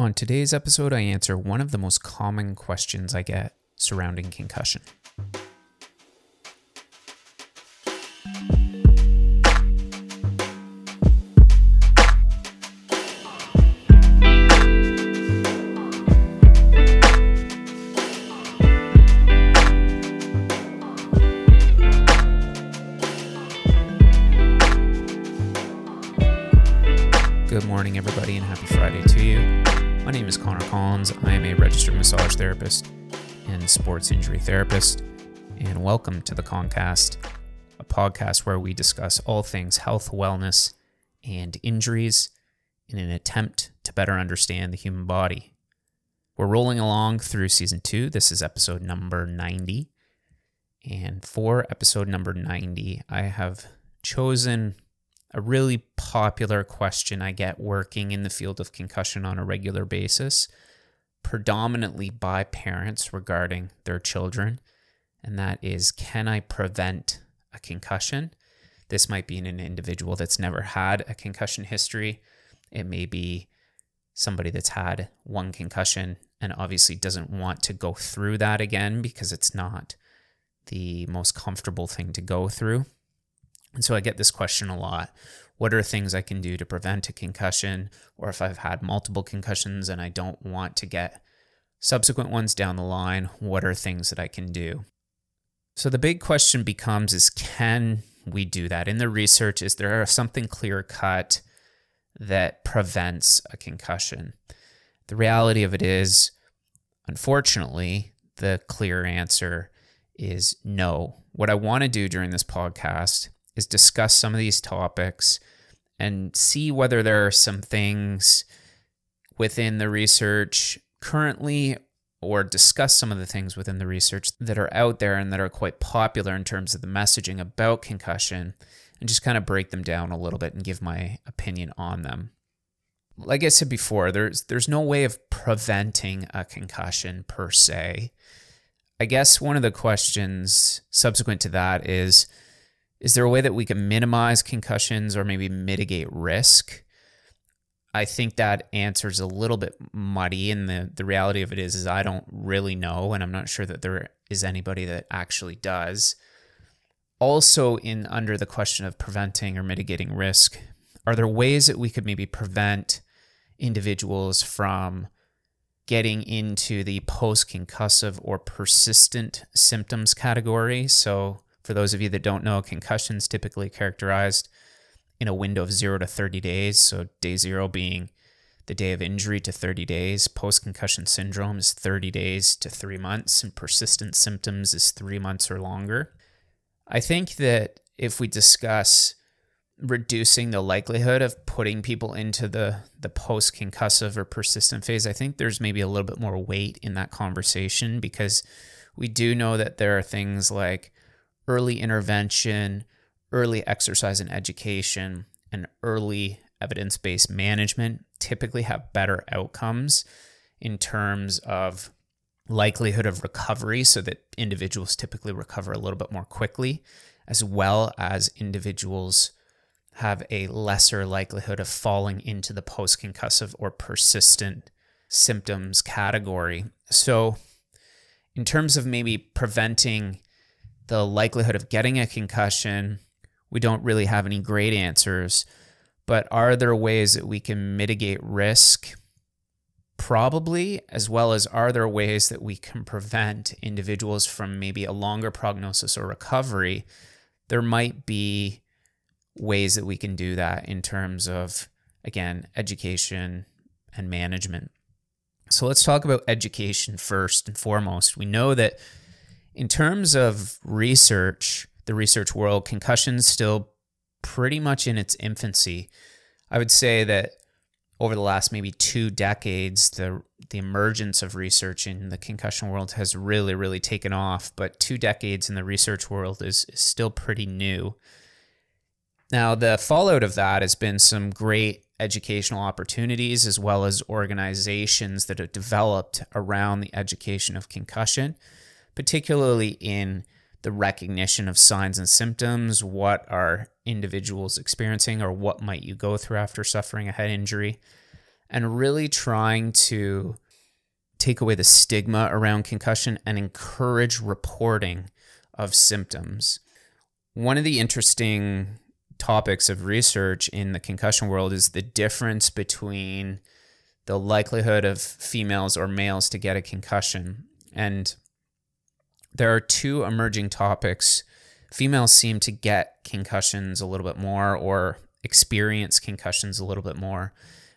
On today's episode, I answer one of the most common questions I get surrounding concussion. And sports injury therapist, and welcome to the Concast, a podcast where we discuss all things health, wellness, and injuries in an attempt to better understand the human body. We're rolling along through season two. This is episode number 90. And for episode number 90, I have chosen a really popular question I get working in the field of concussion on a regular basis, predominantly by parents regarding their children, and that is can I prevent a concussion? This might be in an individual that's never had a concussion history. It may be somebody that's had one concussion and obviously doesn't want to go through that again because it's not the most comfortable thing to go through. And so I get this question a lot. What are things I can do to prevent a concussion? Or if I've had multiple concussions and I don't want to get subsequent ones down the line, what are things that I can do? So the big question becomes is can we do that? In the research, is there something clear cut that prevents a concussion? The reality of it is, unfortunately, the clear answer is no. What I want to do during this podcast is discuss some of these topics and see whether there are some things within the research currently or discuss some of the things within the research that are out there and that are quite popular in terms of the messaging about concussion and just kind of break them down a little bit and give my opinion on them. Like I said before, there's there's no way of preventing a concussion per se. I guess one of the questions subsequent to that is is there a way that we can minimize concussions or maybe mitigate risk? I think that answer is a little bit muddy, and the, the reality of it is, is I don't really know, and I'm not sure that there is anybody that actually does. Also, in under the question of preventing or mitigating risk, are there ways that we could maybe prevent individuals from getting into the post concussive or persistent symptoms category? So, for those of you that don't know, concussions typically characterized in a window of zero to 30 days. So, day zero being the day of injury to 30 days. Post concussion syndrome is 30 days to three months, and persistent symptoms is three months or longer. I think that if we discuss reducing the likelihood of putting people into the, the post concussive or persistent phase, I think there's maybe a little bit more weight in that conversation because we do know that there are things like early intervention, early exercise and education, and early evidence based management typically have better outcomes in terms of likelihood of recovery, so that individuals typically recover a little bit more quickly, as well as individuals have a lesser likelihood of falling into the post concussive or persistent symptoms category. So, in terms of maybe preventing the likelihood of getting a concussion, we don't really have any great answers. But are there ways that we can mitigate risk? Probably, as well as are there ways that we can prevent individuals from maybe a longer prognosis or recovery? There might be ways that we can do that in terms of, again, education and management. So let's talk about education first and foremost. We know that in terms of research, the research world, concussion's still pretty much in its infancy. I would say that over the last maybe two decades, the the emergence of research in the concussion world has really, really taken off. But two decades in the research world is, is still pretty new. Now, the fallout of that has been some great educational opportunities as well as organizations that have developed around the education of concussion particularly in the recognition of signs and symptoms. What are individuals experiencing, or what might you go through after suffering a head injury? and really trying to take away the stigma around concussion and encourage reporting of symptoms. One of the interesting topics of research in the concussion world is the difference between the likelihood of females or males to get a concussion. And there are two emerging topics. Females seem to get concussions a little bit more or experience concussions a little bit more.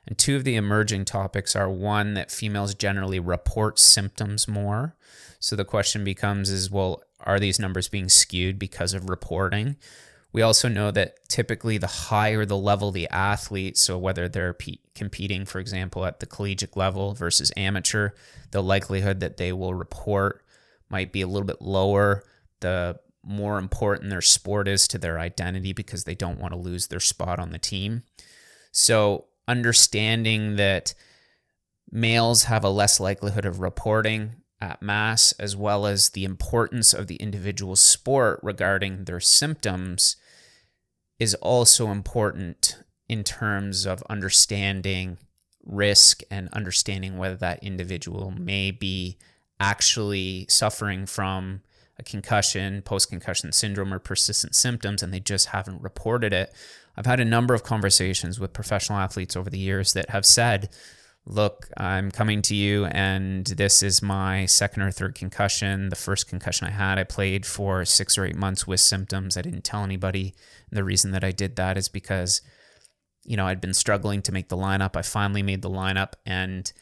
And two of the emerging topics are one that females generally report symptoms more. So the question becomes is well, are these numbers being skewed because of reporting? We also know that typically the higher the level the athlete, so whether they're pe- competing, for example, at the collegiate level versus amateur, the likelihood that they will report might be a little bit lower. The more important their sport is to their identity because they don't want to lose their spot on the team. So, understanding that males have a less likelihood of reporting at mass, as well as the importance of the individual sport regarding their symptoms, is also important in terms of understanding risk and understanding whether that individual may be actually suffering from a concussion, post concussion syndrome, or persistent symptoms, and they just haven't reported it. I've had a number of conversations with professional athletes over the years that have said, Look, I'm coming to you, and this is my second or third concussion. The first concussion I had, I played for six or eight months with symptoms. I didn't tell anybody. The reason that I did that is because, you know, I'd been struggling to make the lineup. I finally made the lineup, and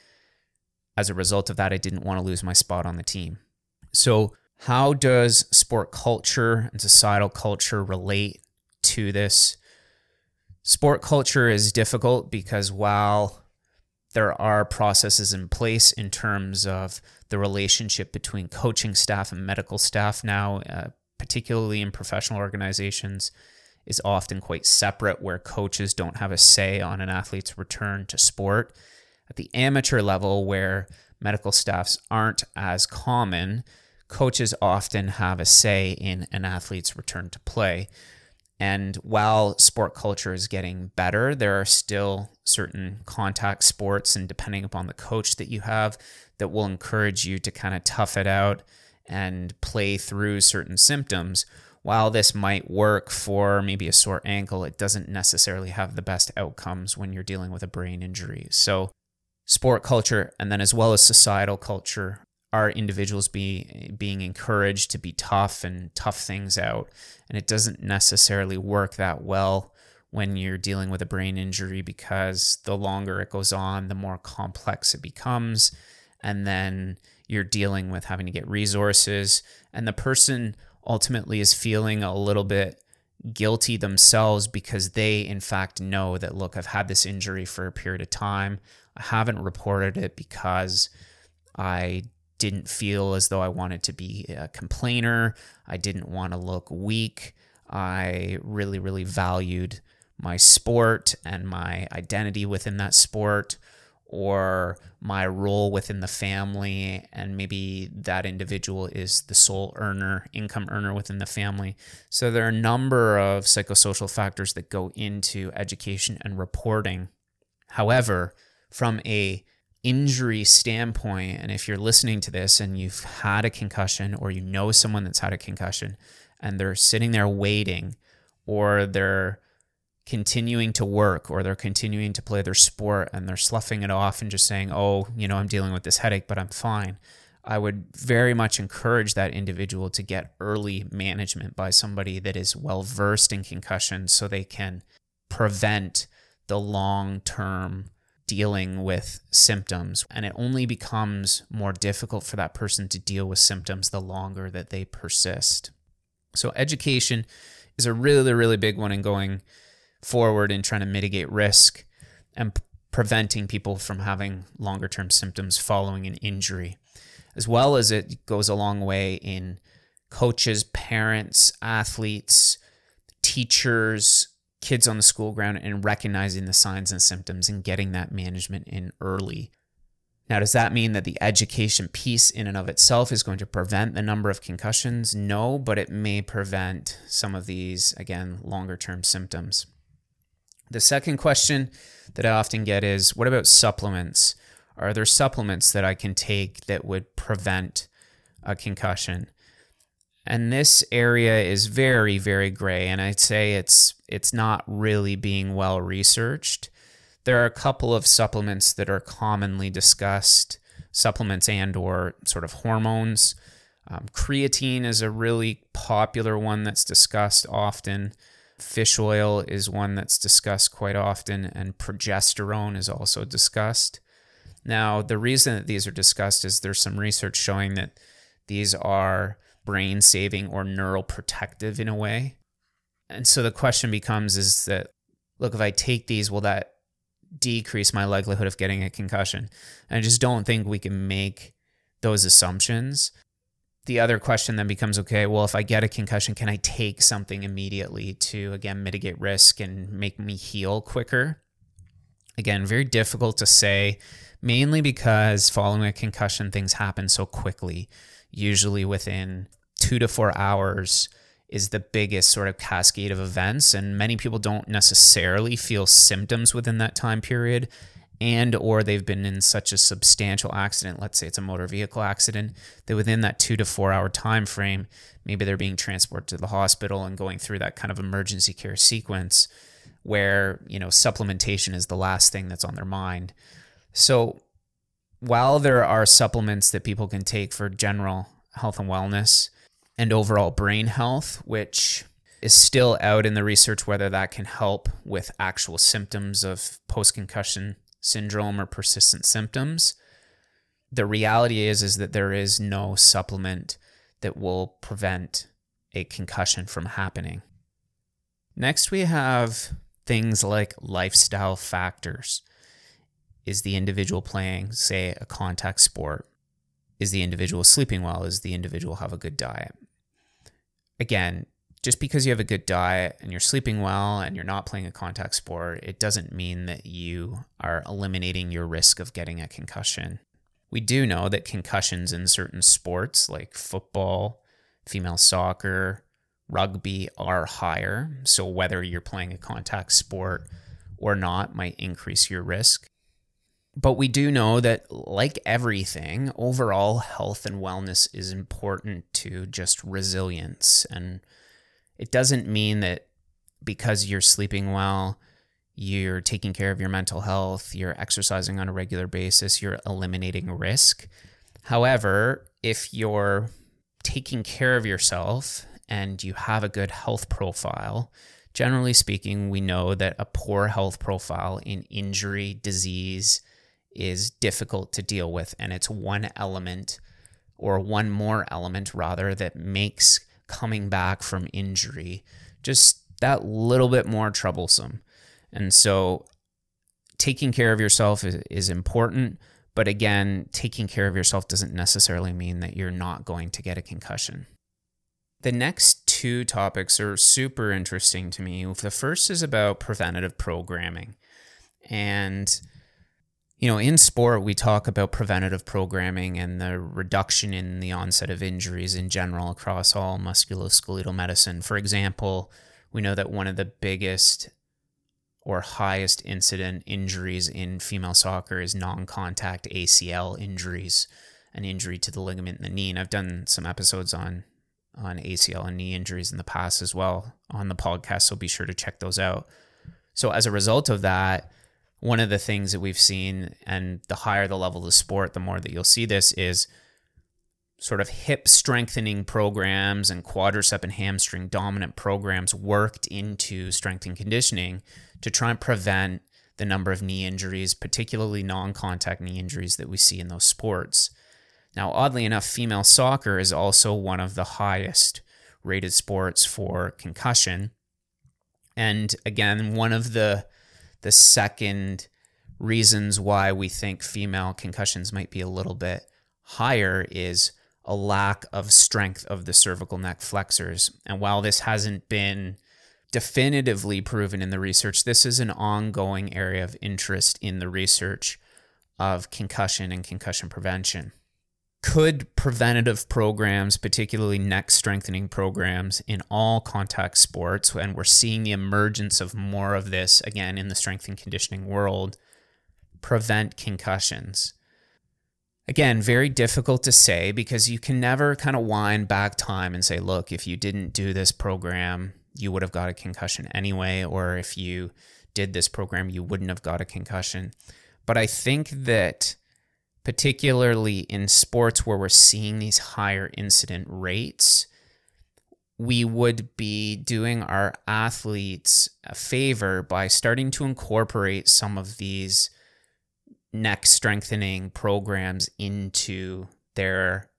as a result of that, I didn't want to lose my spot on the team. So, how does sport culture and societal culture relate to this? Sport culture is difficult because while there are processes in place in terms of the relationship between coaching staff and medical staff now, uh, particularly in professional organizations, is often quite separate, where coaches don't have a say on an athlete's return to sport. At the amateur level, where medical staffs aren't as common, coaches often have a say in an athlete's return to play. And while sport culture is getting better, there are still certain contact sports, and depending upon the coach that you have, that will encourage you to kind of tough it out and play through certain symptoms. While this might work for maybe a sore ankle, it doesn't necessarily have the best outcomes when you're dealing with a brain injury. So, sport culture and then as well as societal culture are individuals be, being encouraged to be tough and tough things out. And it doesn't necessarily work that well when you're dealing with a brain injury because the longer it goes on, the more complex it becomes. And then you're dealing with having to get resources. And the person ultimately is feeling a little bit guilty themselves because they, in fact, know that, look, I've had this injury for a period of time. I haven't reported it because I didn't feel as though I wanted to be a complainer. I didn't want to look weak. I really, really valued my sport and my identity within that sport or my role within the family and maybe that individual is the sole earner income earner within the family. So there are a number of psychosocial factors that go into education and reporting. However from a injury standpoint, and if you're listening to this and you've had a concussion or you know someone that's had a concussion and they're sitting there waiting or they're continuing to work or they're continuing to play their sport and they're sloughing it off and just saying, oh, you know, I'm dealing with this headache, but I'm fine. I would very much encourage that individual to get early management by somebody that is well versed in concussions so they can prevent the long term dealing with symptoms. And it only becomes more difficult for that person to deal with symptoms the longer that they persist. So, education is a really, really big one in going forward in trying to mitigate risk and p- preventing people from having longer term symptoms following an injury, as well as it goes a long way in coaches, parents, athletes, teachers, kids on the school ground and recognizing the signs and symptoms and getting that management in early. Now, does that mean that the education piece in and of itself is going to prevent the number of concussions? No, but it may prevent some of these, again, longer term symptoms. The second question that I often get is what about supplements? Are there supplements that I can take that would prevent a concussion? And this area is very, very gray, and I'd say it's it's not really being well researched. There are a couple of supplements that are commonly discussed, supplements and or sort of hormones. Um, creatine is a really popular one that's discussed often. Fish oil is one that's discussed quite often, and progesterone is also discussed. Now, the reason that these are discussed is there's some research showing that these are brain saving or neural protective in a way. And so the question becomes is that, look, if I take these, will that decrease my likelihood of getting a concussion? And I just don't think we can make those assumptions the other question then becomes okay, well, if I get a concussion, can I take something immediately to, again, mitigate risk and make me heal quicker? Again, very difficult to say, mainly because following a concussion, things happen so quickly. Usually within two to four hours is the biggest sort of cascade of events. And many people don't necessarily feel symptoms within that time period and or they've been in such a substantial accident let's say it's a motor vehicle accident that within that two to four hour time frame maybe they're being transported to the hospital and going through that kind of emergency care sequence where you know supplementation is the last thing that's on their mind. So while there are supplements that people can take for general health and wellness and overall brain health which is still out in the research whether that can help with actual symptoms of post concussion syndrome or persistent symptoms. The reality is is that there is no supplement that will prevent a concussion from happening. Next we have things like lifestyle factors. Is the individual playing, say, a contact sport? Is the individual sleeping well? Is the individual have a good diet? Again, just because you have a good diet and you're sleeping well and you're not playing a contact sport, it doesn't mean that you are eliminating your risk of getting a concussion. We do know that concussions in certain sports like football, female soccer, rugby are higher. So, whether you're playing a contact sport or not might increase your risk. But we do know that, like everything, overall health and wellness is important to just resilience and it doesn't mean that because you're sleeping well, you're taking care of your mental health, you're exercising on a regular basis, you're eliminating risk. However, if you're taking care of yourself and you have a good health profile, generally speaking, we know that a poor health profile in injury, disease is difficult to deal with. And it's one element or one more element rather that makes coming back from injury just that little bit more troublesome. And so taking care of yourself is, is important. But again, taking care of yourself doesn't necessarily mean that you're not going to get a concussion. The next two topics are super interesting to me. The first is about preventative programming. And you know, in sport, we talk about preventative programming and the reduction in the onset of injuries in general across all musculoskeletal medicine. For example, we know that one of the biggest or highest incident injuries in female soccer is non contact ACL injuries, an injury to the ligament in the knee. And I've done some episodes on, on ACL and knee injuries in the past as well on the podcast, so be sure to check those out. So, as a result of that, one of the things that we've seen, and the higher the level of sport, the more that you'll see this, is sort of hip strengthening programs and quadricep and hamstring dominant programs worked into strength and conditioning to try and prevent the number of knee injuries, particularly non contact knee injuries that we see in those sports. Now, oddly enough, female soccer is also one of the highest rated sports for concussion. And again, one of the the second reasons why we think female concussions might be a little bit higher is a lack of strength of the cervical neck flexors. And while this hasn't been definitively proven in the research, this is an ongoing area of interest in the research of concussion and concussion prevention. Could preventative programs, particularly neck strengthening programs in all contact sports, and we're seeing the emergence of more of this again in the strength and conditioning world, prevent concussions? Again, very difficult to say because you can never kind of wind back time and say, look, if you didn't do this program, you would have got a concussion anyway, or if you did this program, you wouldn't have got a concussion. But I think that particularly in sports where we're seeing these higher incident rates, we would be doing our athletes a favor by starting to incorporate some of these neck strengthening programs into their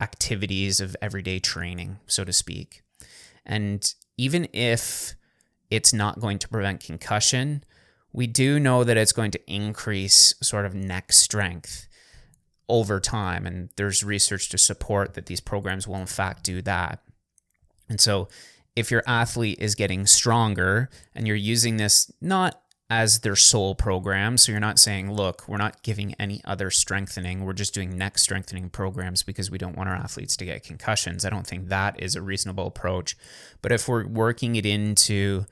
activities of everyday training, so to speak. And even if it's not going to prevent concussion, we do know that it's going to increase sort of neck strength over time. And there's research to support that these programs will, in fact, do that. And so, if your athlete is getting stronger and you're using this not as their sole program, so you're not saying, look, we're not giving any other strengthening, we're just doing neck strengthening programs because we don't want our athletes to get concussions. I don't think that is a reasonable approach. But if we're working it into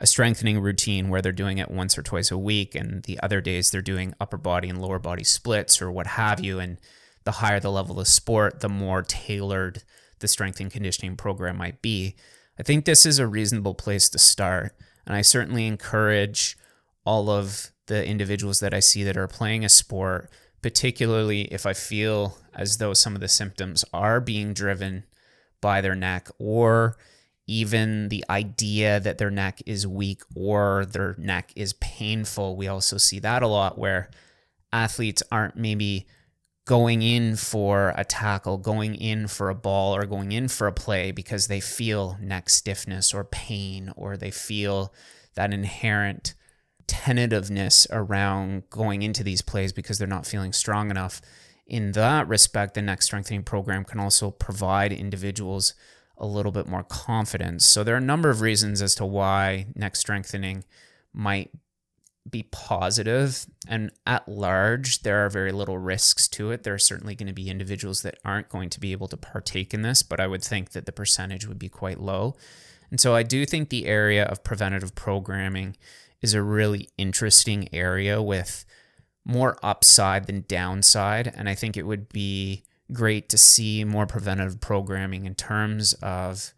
a strengthening routine where they're doing it once or twice a week, and the other days they're doing upper body and lower body splits or what have you. And the higher the level of sport, the more tailored the strength and conditioning program might be. I think this is a reasonable place to start. And I certainly encourage all of the individuals that I see that are playing a sport, particularly if I feel as though some of the symptoms are being driven by their neck or even the idea that their neck is weak or their neck is painful. We also see that a lot where athletes aren't maybe going in for a tackle, going in for a ball, or going in for a play because they feel neck stiffness or pain, or they feel that inherent tentativeness around going into these plays because they're not feeling strong enough. In that respect, the neck strengthening program can also provide individuals a little bit more confidence. So there are a number of reasons as to why neck strengthening might be positive and at large there are very little risks to it there are certainly going to be individuals that aren't going to be able to partake in this but i would think that the percentage would be quite low and so i do think the area of preventative programming is a really interesting area with more upside than downside and i think it would be great to see more preventative programming in terms of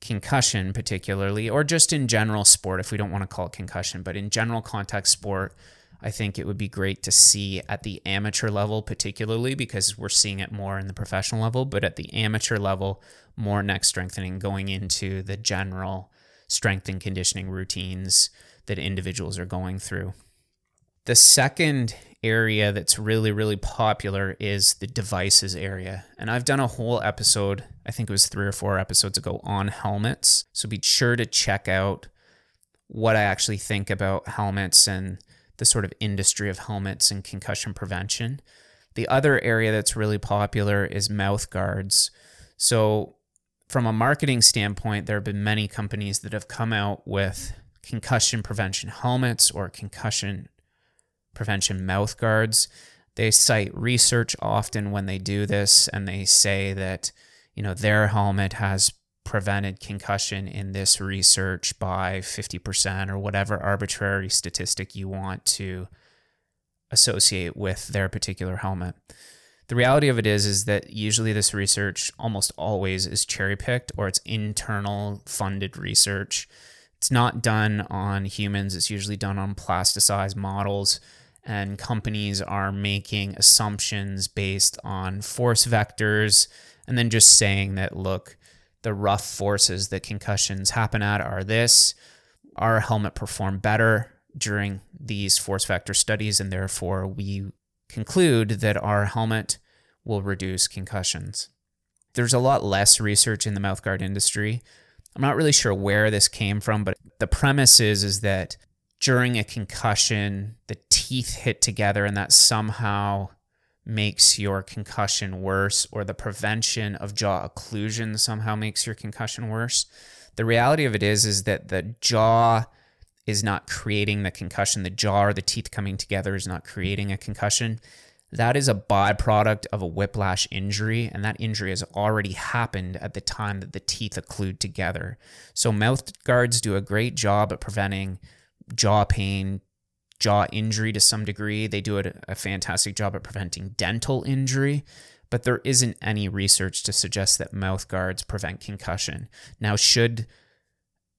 concussion, particularly, or just in general sport, if we don't want to call it concussion, but in general contact sport. I think it would be great to see at the amateur level, particularly because we're seeing it more in the professional level, but at the amateur level, more neck strengthening going into the general strength and conditioning routines that individuals are going through. The second area that's really, really popular is the devices area. And I've done a whole episode, I think it was three or four episodes ago, on helmets. So be sure to check out what I actually think about helmets and the sort of industry of helmets and concussion prevention. The other area that's really popular is mouth guards. So, from a marketing standpoint, there have been many companies that have come out with concussion prevention helmets or concussion prevention mouth guards. They cite research often when they do this, and they say that you know their helmet has prevented concussion in this research by 50% or whatever arbitrary statistic you want to associate with their particular helmet. The reality of it is is that usually this research almost always is cherry picked or it's internal funded research. It's not done on humans, it's usually done on plasticized models and companies are making assumptions based on force vectors and then just saying that look the rough forces that concussions happen at are this. Our helmet performed better during these force vector studies and therefore we conclude that our helmet will reduce concussions. There's a lot less research in the mouthguard industry. I'm not really sure where this came from but the premise is is that during a concussion, the teeth hit together and that somehow makes your concussion worse, or the prevention of jaw occlusion somehow makes your concussion worse. The reality of it is, is that the jaw is not creating the concussion. The jaw or the teeth coming together is not creating a concussion. that is a byproduct of a whiplash injury, and that injury has already happened at the time that the teeth occlude together. So, mouth guards do a great job at preventing jaw pain, jaw injury to some degree. They do a, fantastic job at preventing dental injury, but there isn't any research to suggest that mouth guards prevent concussion. Now, should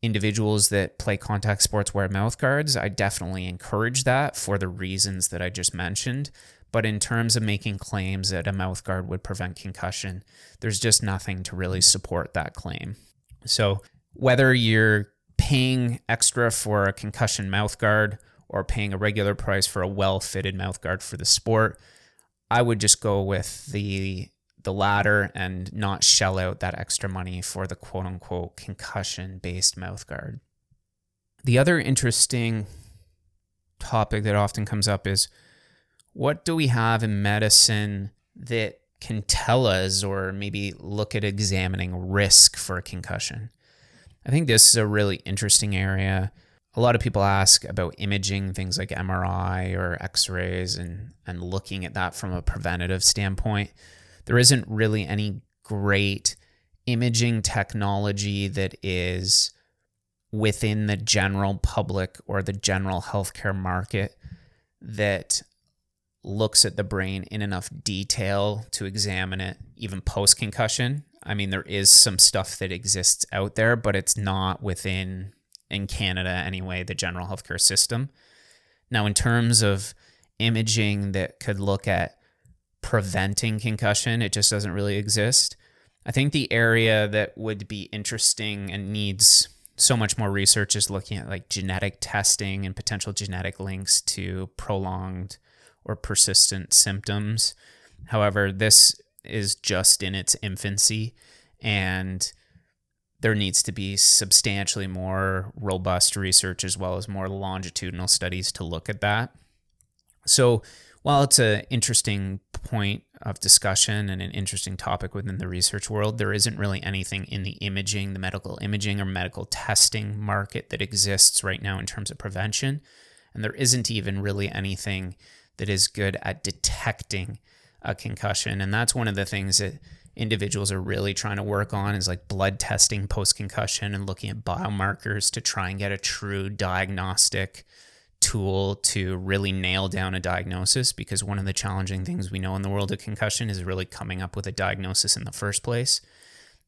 individuals that play contact sports wear mouth guards, I definitely encourage that for the reasons that I just mentioned. But in terms of making claims that a mouth guard would prevent concussion, there's just nothing to really support that claim. So, whether you're paying extra for a concussion mouth guard or paying a regular price for a well fitted mouth guard for the sport, I would just go with the the latter and not shell out that extra money for the quote unquote concussion based mouth guard. The other interesting topic that often comes up is what do we have in medicine that can tell us or maybe look at examining risk for a concussion? I think this is a really interesting area. A lot of people ask about imaging, things like MRI or x rays, and, and looking at that from a preventative standpoint there isn't really any great imaging technology that is within the general public or the general healthcare market that looks at the brain in enough detail to examine it even post concussion. I mean, there is some stuff that exists out there, but it's not within, in Canada anyway, the general healthcare system. Now, in terms of imaging that could look at preventing concussion. It just doesn't really exist. I think the area that would be interesting and needs so much more research is looking at like genetic testing and potential genetic links to prolonged or persistent symptoms. However, this is just in its infancy and there needs to be substantially more robust research as well as more longitudinal studies to look at that. So, while it's an interesting point of discussion and an interesting topic within the research world, there isn't really anything in the imaging, the medical imaging or medical testing market that exists right now in terms of prevention. And there isn't even really anything that is good at detecting a concussion. And that's one of the things that individuals are really trying to work on is like blood testing post concussion and looking at biomarkers to try and get a true diagnostic tool to really nail down a diagnosis because one of the challenging things we know in the world of concussion is really coming up with a diagnosis in the first place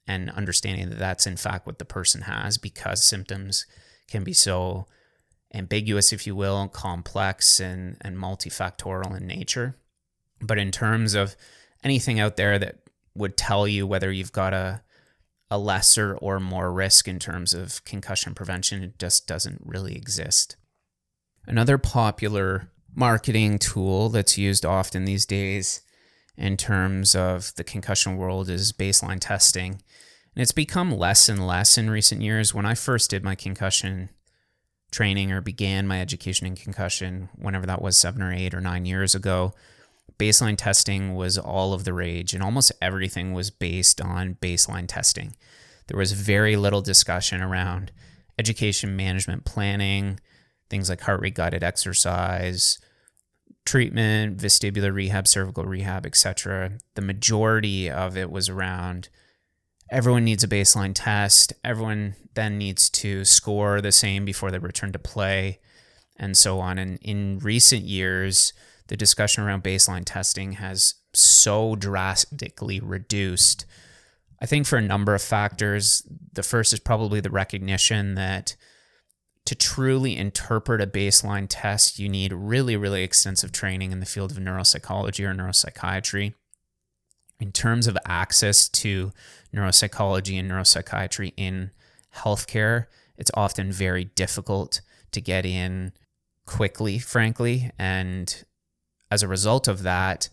and understanding that that's in fact what the person has because symptoms can be so ambiguous if you will complex and and multifactorial in nature but in terms of anything out there that would tell you whether you've got a a lesser or more risk in terms of concussion prevention it just doesn't really exist Another popular marketing tool that's used often these days in terms of the concussion world is baseline testing. And it's become less and less in recent years. When I first did my concussion training or began my education in concussion, whenever that was seven or eight or nine years ago, baseline testing was all of the rage, and almost everything was based on baseline testing. There was very little discussion around education management planning, things like heart rate guided exercise, treatment, vestibular rehab, cervical rehab, etc. The majority of it was around everyone needs a baseline test. Everyone then needs to score the same before they return to play, and so on. And in recent years, the discussion around baseline testing has so drastically reduced. I think for a number of factors. The first is probably the recognition that to truly interpret a baseline test, you need really, really extensive training in the field of neuropsychology or neuropsychiatry. In terms of access to neuropsychology and neuropsychiatry in healthcare, it's often very difficult to get in quickly, frankly. And as a result of that,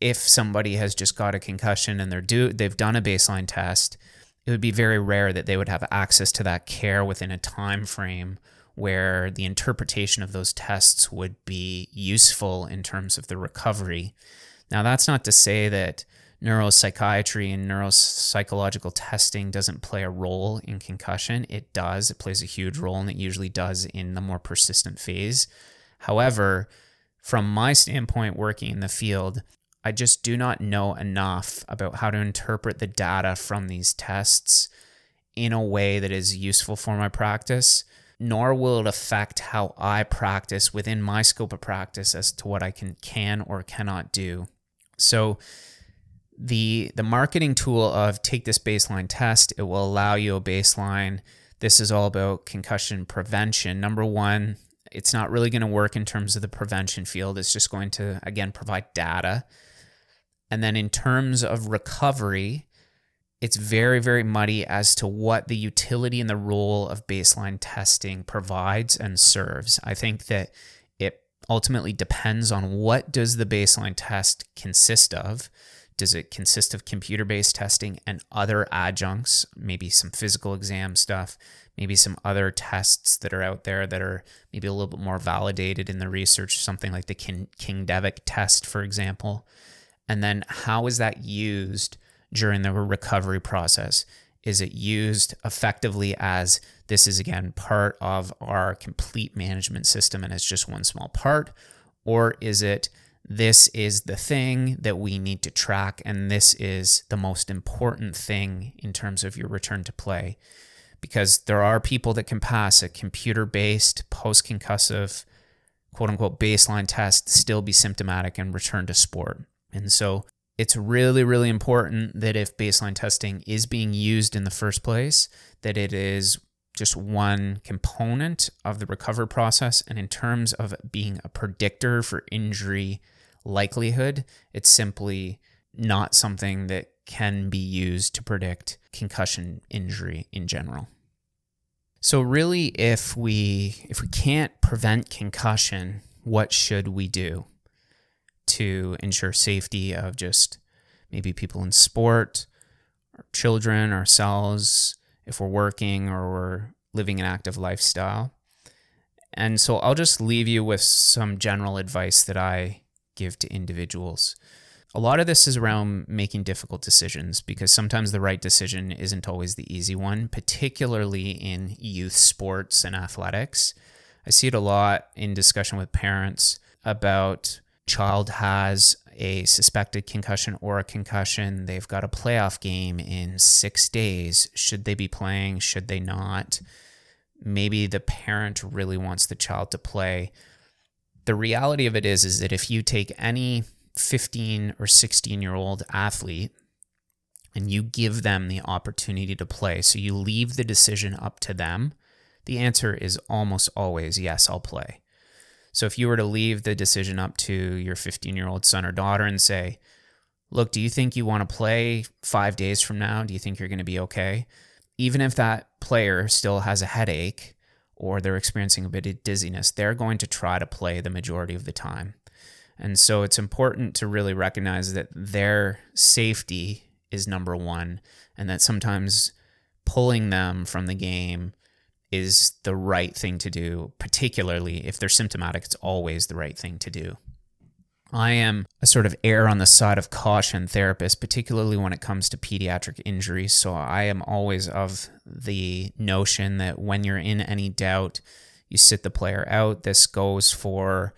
if somebody has just got a concussion and they're do they've done a baseline test, it would be very rare that they would have access to that care within a time frame where the interpretation of those tests would be useful in terms of the recovery. Now, that's not to say that neuropsychiatry and neuropsychological testing doesn't play a role in concussion. It does. It plays a huge role, and it usually does in the more persistent phase. However, from my standpoint, working in the field, I just do not know enough about how to interpret the data from these tests in a way that is useful for my practice, nor will it affect how I practice within my scope of practice as to what I can can or cannot do. So the the marketing tool of take this baseline test, it will allow you a baseline. This is all about concussion prevention. Number 1, it's not really going to work in terms of the prevention field. It's just going to again provide data. And then in terms of recovery, it's very, very muddy as to what the utility and the role of baseline testing provides and serves. I think that it ultimately depends on what does the baseline test consist of. Does it consist of computer based testing and other adjuncts, maybe some physical exam stuff, maybe some other tests that are out there that are maybe a little bit more validated in the research, something like the King, King-Devick test, for example? And then how is that used during the recovery process? Is it used effectively as this is again part of our complete management system and it's just one small part? Or is it this is the thing that we need to track and this is the most important thing in terms of your return to play? Because there are people that can pass a computer based post concussive quote unquote baseline test, still be symptomatic and return to sport. And so it's really, really important that if baseline testing is being used in the first place, that it is just one component of the recovery process. And in terms of being a predictor for injury likelihood, it's simply not something that can be used to predict concussion injury in general. So really if we if we can't prevent concussion, what should we do? to ensure safety of just maybe people in sport, our children, ourselves, if we're working or we're living an active lifestyle. And so I'll just leave you with some general advice that I give to individuals. A lot of this is around making difficult decisions because sometimes the right decision isn't always the easy one, particularly in youth sports and athletics. I see it a lot in discussion with parents about child has a suspected concussion or a concussion. They've got a playoff game in six days. Should they be playing? Should they not? Maybe the parent really wants the child to play. The reality of it is, is that if you take any 15 or 16 year old athlete and you give them the opportunity to play, so you leave the decision up to them, the answer is almost always yes, I'll play. So if you were to leave the decision up to your 15 year old son or daughter and say, look, do you think you want to play five days from now? Do you think you're going to be okay? Even if that player still has a headache or they're experiencing a bit of dizziness, they're going to try to play the majority of the time. And so it's important to really recognize that their safety is number one, and that sometimes pulling them from the game is the right thing to do, particularly if they're symptomatic, it's always the right thing to do. I am a sort of err on the side of caution therapist, particularly when it comes to pediatric injuries. So I am always of the notion that when you're in any doubt, you sit the player out. This goes for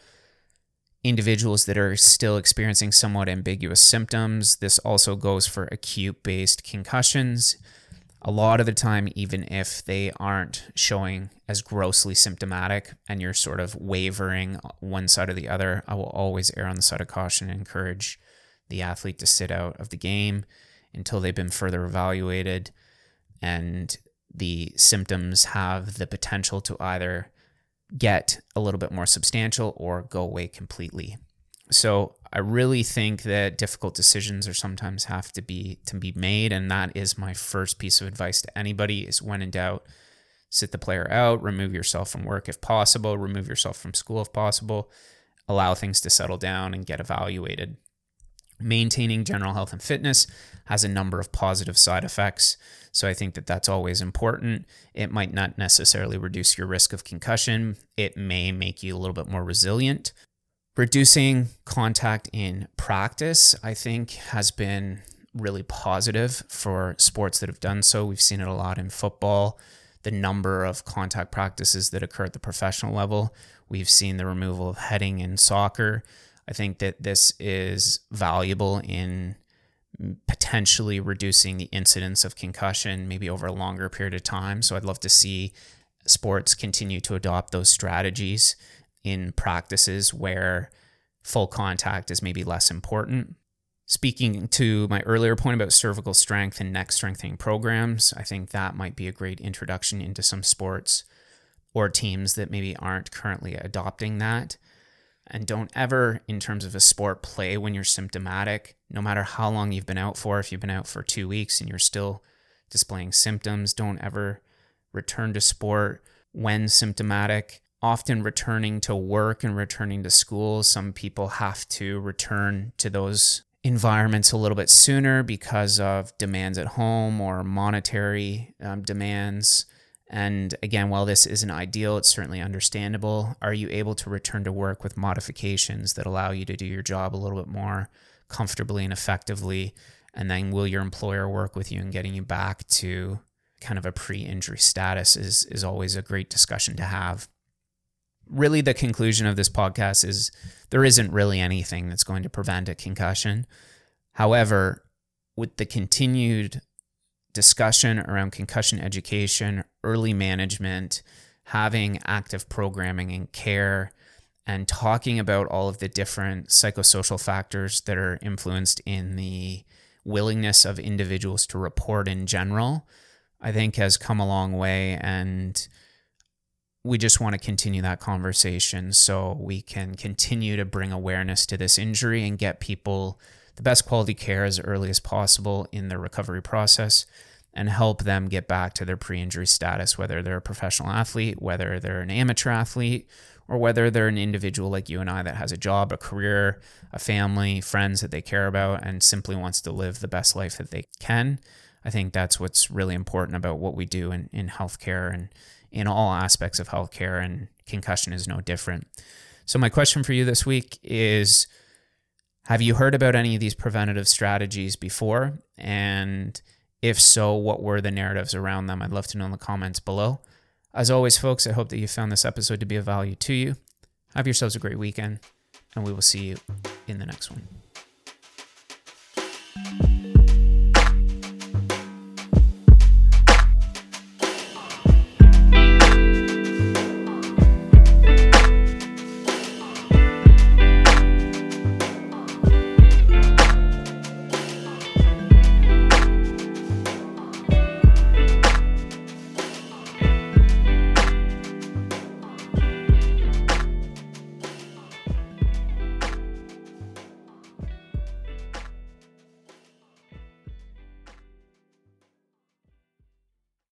individuals that are still experiencing somewhat ambiguous symptoms. This also goes for acute based concussions a lot of the time, even if they aren't showing as grossly symptomatic and you're sort of wavering one side or the other, I will always err on the side of caution and encourage the athlete to sit out of the game until they've been further evaluated and the symptoms have the potential to either get a little bit more substantial or go away completely. So I really think that difficult decisions are sometimes have to be to be made, and that is my first piece of advice to anybody: is when in doubt, sit the player out, remove yourself from work if possible, remove yourself from school if possible, allow things to settle down and get evaluated. Maintaining general health and fitness has a number of positive side effects. So I think that that's always important. It might not necessarily reduce your risk of concussion. It may make you a little bit more resilient reducing contact in practice, I think, has been really positive for sports that have done so. We've seen it a lot in football. the number of contact practices that occur at the professional level. We've seen the removal of heading in soccer. I think that this is valuable in potentially reducing the incidence of concussion maybe over a longer period of time. So I'd love to see sports continue to adopt those strategies in practices where full contact is maybe less important. Speaking to my earlier point about cervical strength and neck strengthening programs, I think that might be a great introduction into some sports or teams that maybe aren't currently adopting that. And don't ever, in terms of a sport, play when you're symptomatic, no matter how long you've been out for. If you've been out for two weeks and you're still displaying symptoms, don't ever return to sport when symptomatic. Often returning to work and returning to school, some people have to return to those environments a little bit sooner because of demands at home or monetary um, demands. And again, while this isn't ideal, it's certainly understandable. Are you able to return to work with modifications that allow you to do your job a little bit more comfortably and effectively? And then will your employer work with you in getting you back to kind of a pre-injury status is is always a great discussion to have. Really the conclusion of this podcast is there isn't really anything that's going to prevent a concussion. However, with the continued discussion around concussion education, early management, having active programming and care, and talking about all of the different psychosocial factors that are influenced in the willingness of individuals to report in general, I think has come a long way. And we just want to continue that conversation so we can continue to bring awareness to this injury and get people the best quality care as early as possible in their recovery process and help them get back to their pre injury status, whether they're a professional athlete, whether they're an amateur athlete, or whether they're an individual like you and I that has a job, a career, a family, friends that they care about, and simply wants to live the best life that they can. I think that's what's really important about what we do in, in healthcare and in all aspects of healthcare, and concussion is no different. So, my question for you this week is Have you heard about any of these preventative strategies before? And if so, what were the narratives around them? I'd love to know in the comments below. As always, folks, I hope that you found this episode to be of value to you. Have yourselves a great weekend, and we will see you in the next one.